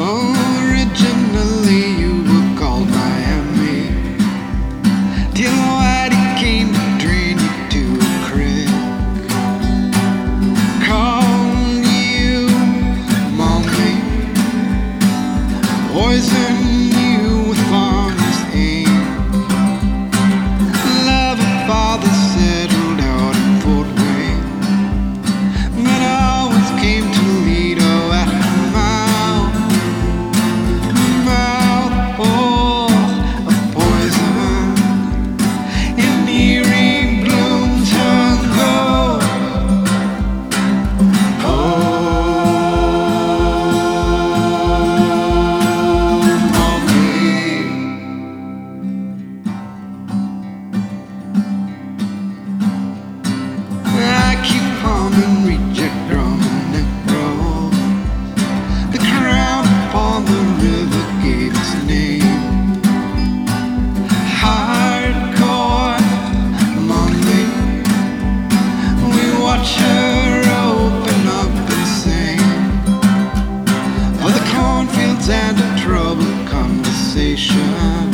Originally you were called Miami. Till you to a Called you Poison and a troubled conversation.